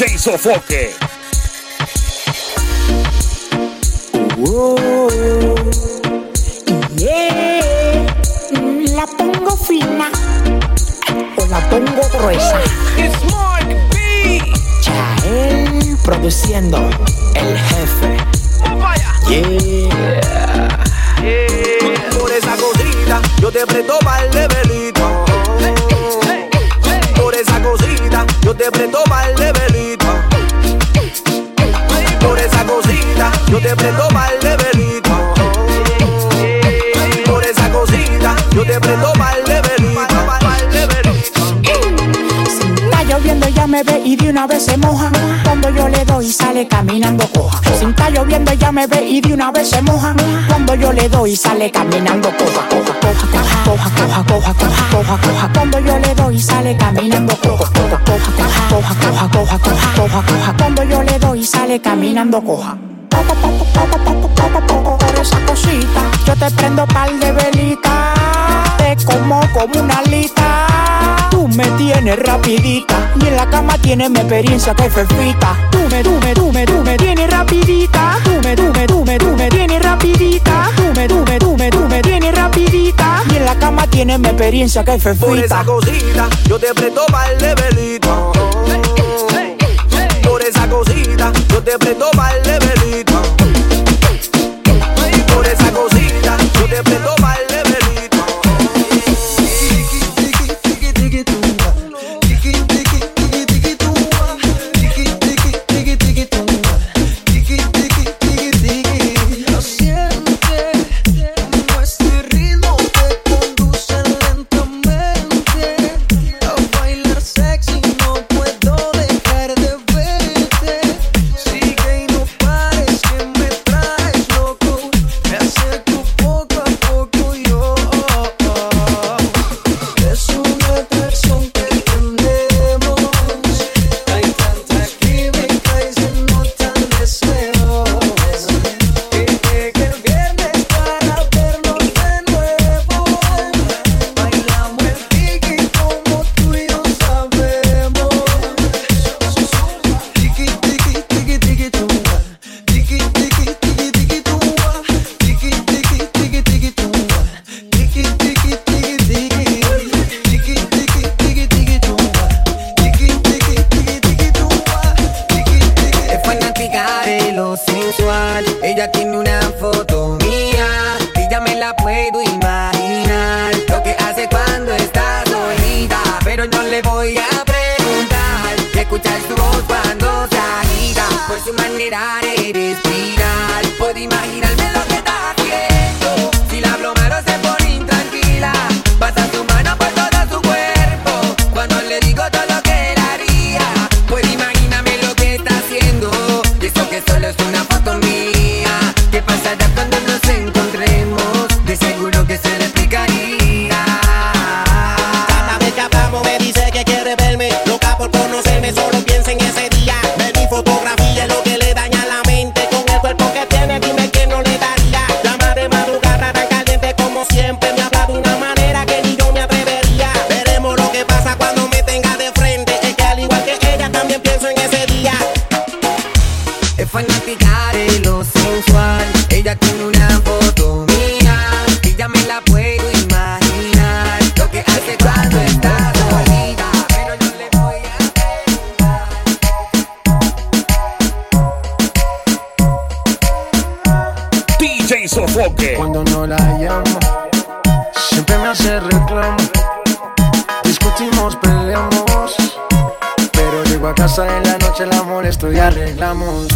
DJ Sofoque. Oh, yeah. La pongo fina o la pongo gruesa. It's Mark B. Chael produciendo el jefe. Yeah. Por esa cosita, yo te presto mal de velito. Yo te presto mal de velito. Por esa cosita, yo te presto mal de velito. Por esa cosita, yo te presto mal de lloviendo ella me ve y de una vez se moja. Cuando yo le doy sale caminando coja. Si está lloviendo ella me ve y de una vez se moja. Cuando yo le doy sale caminando coja. Coja, coja, coja, coja, coja, coja, coja, coja. Cuando yo le doy sale caminando coja. Coja, coja, coja, coja, coja, coja, coja, coja. Cuando yo le doy sale caminando coja. Esa cosita, yo te prendo par de velitas. Te como como una. Tienes rapidita y en la cama tienes mi experiencia que fefita. Tú me, tú me, tú me, tú me tienes rapidita. Tú me, tú me, tú me, tú me tienes rapidita. Tú me, tú me, tú me, tú me tienes rapidita y en la cama tienes mi experiencia que Por fefita. esa cosita, yo te presto mal de velito. Por esa cosita, yo te presto mal de velito. Foto mía. Y ya me la puedo imaginar. Lo que hace cuando está solita. Pero no le voy a preguntar. Escuchar su voz cuando se agita. Por su manera de respirar. Puedo imaginarme lo Cuando no la llamo, siempre me hace reclamo. Discutimos, peleamos. Pero llego a casa en la noche, la molesto y arreglamos.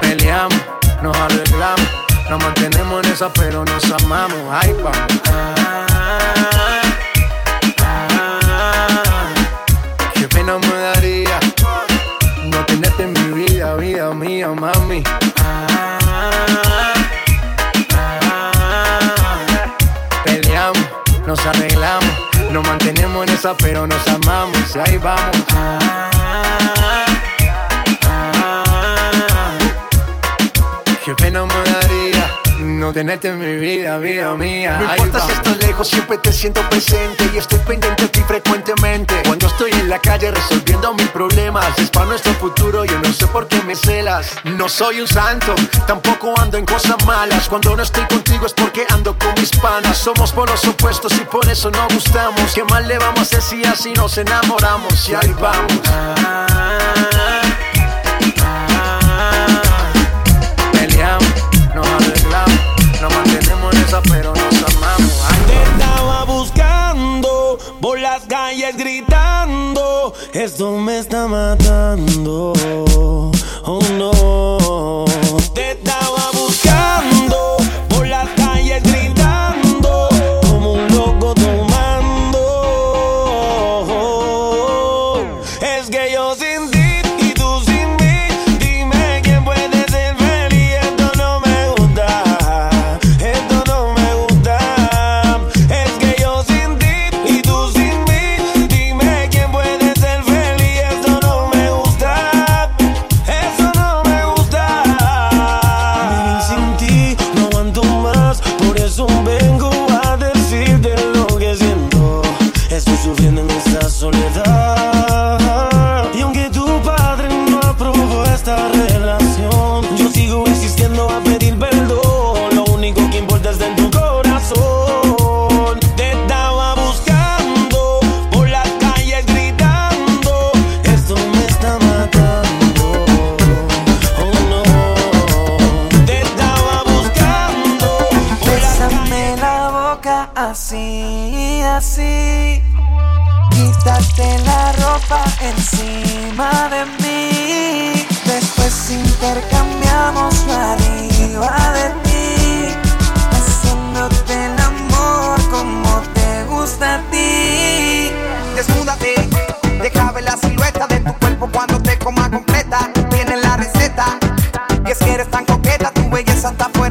Peleamos, nos arreglamos. Nos mantenemos en esa, pero nos amamos. Ay, vamos. Pero nos amamos. Y ahí vamos. Ah, ah, qué pena me daría no tenerte en mi vida, vida mía. No importa si estás lejos, siempre te siento presente y estoy pendiente de ti frecuentemente. Estoy en la calle resolviendo mis problemas, es para nuestro futuro, yo no sé por qué me celas. No soy un santo, tampoco ando en cosas malas. Cuando no estoy contigo es porque ando con mis panas. Somos polos opuestos y por eso no gustamos. ¿Qué mal le vamos a hacer si así nos enamoramos? Y ahí vamos. Esto me está matando. Oh no. Te estaba buscando por las calles gritando. Como un loco tomando. Es que yo sin ti así, así. Quítate la ropa encima de mí. Después intercambiamos lo arriba de ti. Haciéndote el amor como te gusta a ti. Desnúdate, deja ver la silueta de tu cuerpo cuando te coma completa. Tienes la receta, y es que eres tan coqueta, tu belleza está fuera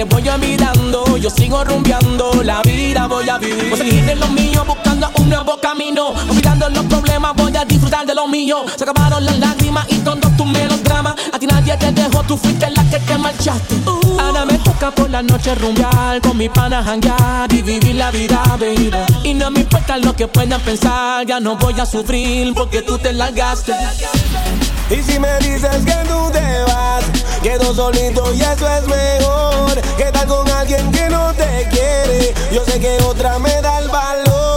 te voy mirando, yo sigo rumbeando, la vida voy a vivir. Voy a seguir en lo mío, buscando un nuevo camino. Olvidando los problemas, voy a disfrutar de lo mío. Se acabaron las lágrimas y todos tus melodramas. A ti nadie te dejó, tú fuiste la que te marchaste. Ahora me por la noche rumbear, con mi pana janguear y vivir la vida, baby. Y no me importa lo que puedan pensar, ya no voy a sufrir porque tú te largaste. Y si me dices que tú te vas, quedo solito y eso es mejor. Que estar con alguien que no te quiere, yo sé que otra me da el valor.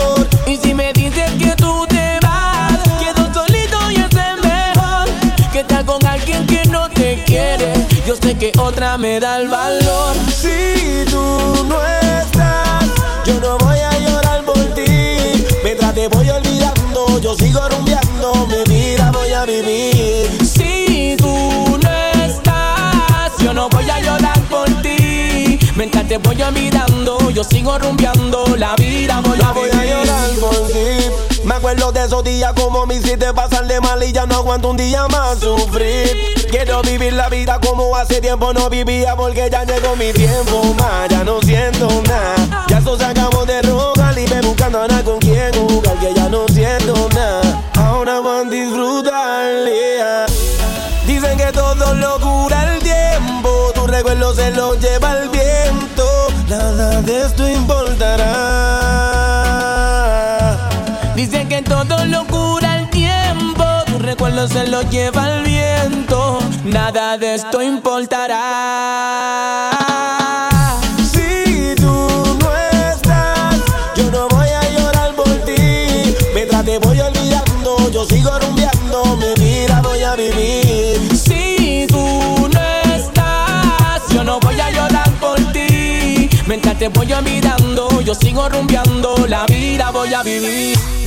Que otra me da el valor. Si tú no estás, yo no voy a llorar por ti. Mientras te voy olvidando, yo sigo rumbeando, mi vida voy a vivir. Si tú no estás, yo no voy a llorar por ti. Mientras te voy mirando, yo sigo rumbeando, la vida voy a No voy a vivir. llorar por ti. Me acuerdo de esos días como me hiciste pasar de mal y ya no aguanto un día más sufrir. Quiero vivir la vida como hace tiempo no vivía porque ya llegó mi tiempo más. Ya no siento nada. Ya eso se de rogar y me buscando a nada con quien jugar que ya no siento nada. Ahora van a disfrutar. yeah. Dicen que todo lo cura el tiempo, tu recuerdo se lo lleva el viento. Nada de esto importará. Recuerdo se lo lleva el viento, nada de esto importará. Si tú no estás, yo no voy a llorar por ti. Mientras te voy olvidando, yo sigo rumbeando, mi vida voy a vivir. Si tú no estás, yo no voy a llorar por ti. Mientras te voy mirando, yo sigo rumbeando, la vida voy a vivir.